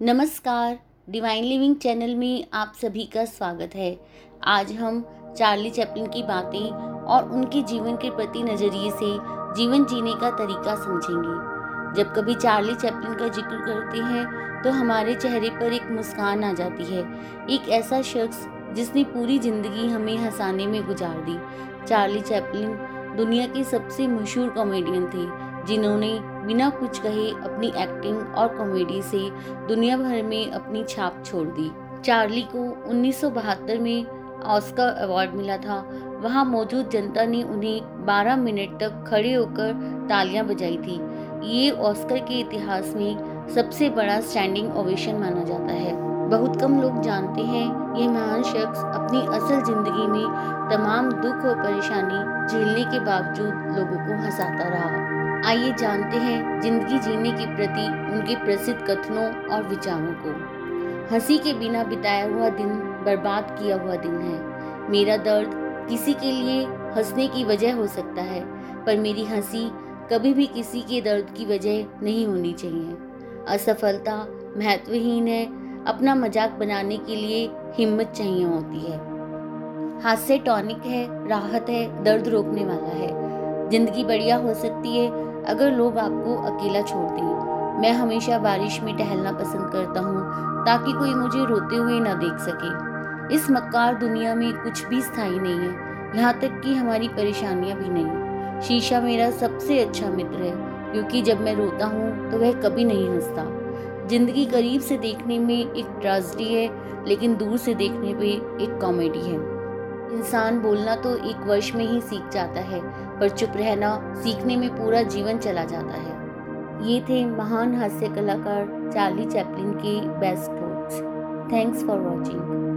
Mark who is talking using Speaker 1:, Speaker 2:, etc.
Speaker 1: नमस्कार divine living channel में आप सभी का स्वागत है। आज हम चार्ली चैपलिन की बातें और उनके जीवन के प्रति नज़रिए से जीवन जीने का तरीका समझेंगे। जब कभी चार्ली चैपलिन का ज़िक्र करते हैं तो हमारे चेहरे पर एक मुस्कान आ जाती है। एक ऐसा शख्स जिसने पूरी ज़िंदगी हमें हंसाने में गुजार दी। चार्ली चैपलिन दुनिया के सबसे मशहूर कॉमेडियन थे, जिन्होंने बिना कुछ कहे अपनी एक्टिंग और कॉमेडी से दुनिया भर में अपनी छाप छोड़ दी। चार्ली को 1972 में ऑस्कर अवार्ड मिला था। वहाँ मौजूद जनता ने उन्हें 12 मिनट तक खड़े होकर तालियाँ बजाई थी। ये ऑस्कर के इतिहास में सबसे बड़ा स्टैंडिंग ओवेशन माना जाता है। बहुत कम लोग जानते हैं ये महान शख्स अपनी असल ज़िंदगी में तमाम दुख और परेशानी झेलने के बावजूद लोगों को हंसाता रहा। आइए जानते हैं ज़िंदगी जीने के प्रति उनके प्रसिद्ध कथनों और विचारों को। हँसी के बिना बिताया हुआ दिन, बर्बाद किया हुआ दिन है। मेरा दर्द किसी के लिए हंसने की वजह हो सकता है, पर मेरी हँसी कभी भी किसी के दर्द की वजह नहीं होनी चाहिए। असफलता महत्वहीन है, अपना मज़ाक बनाने के लिए हिम्मत चाहिए होती है। हास्य टॉनिक है, राहत है, दर्द रोकने वाला है। ज़िंदगी बढ़िया हो सकती है अगर लोग आपको अकेला छोड़ दें, मैं हमेशा बारिश में टहलना पसंद करता हूँ, ताकि कोई मुझे रोते हुए ना देख सके। इस मक्कार दुनिया में कुछ भी स्थायी नहीं है, यहाँ तक कि हमारी परेशानियाँ भी नहीं। शीशा मेरा सबसे अच्छा मित्र है, क्योंकि जब मैं रोता हूँ तो वह कभी नहीं हंसता। ज़िंदगी करीब से देखने में एक ट्रेजिडी है, लेकिन दूर से देखने पे एक कॉमेडी है। इंसान बोलना तो एक वर्ष में ही सीख जाता है, पर चुप रहना सीखने में पूरा जीवन चला जाता है। ये थे महान हास्य कलाकार चार्ली चैपलिन के best thoughts thanks for watching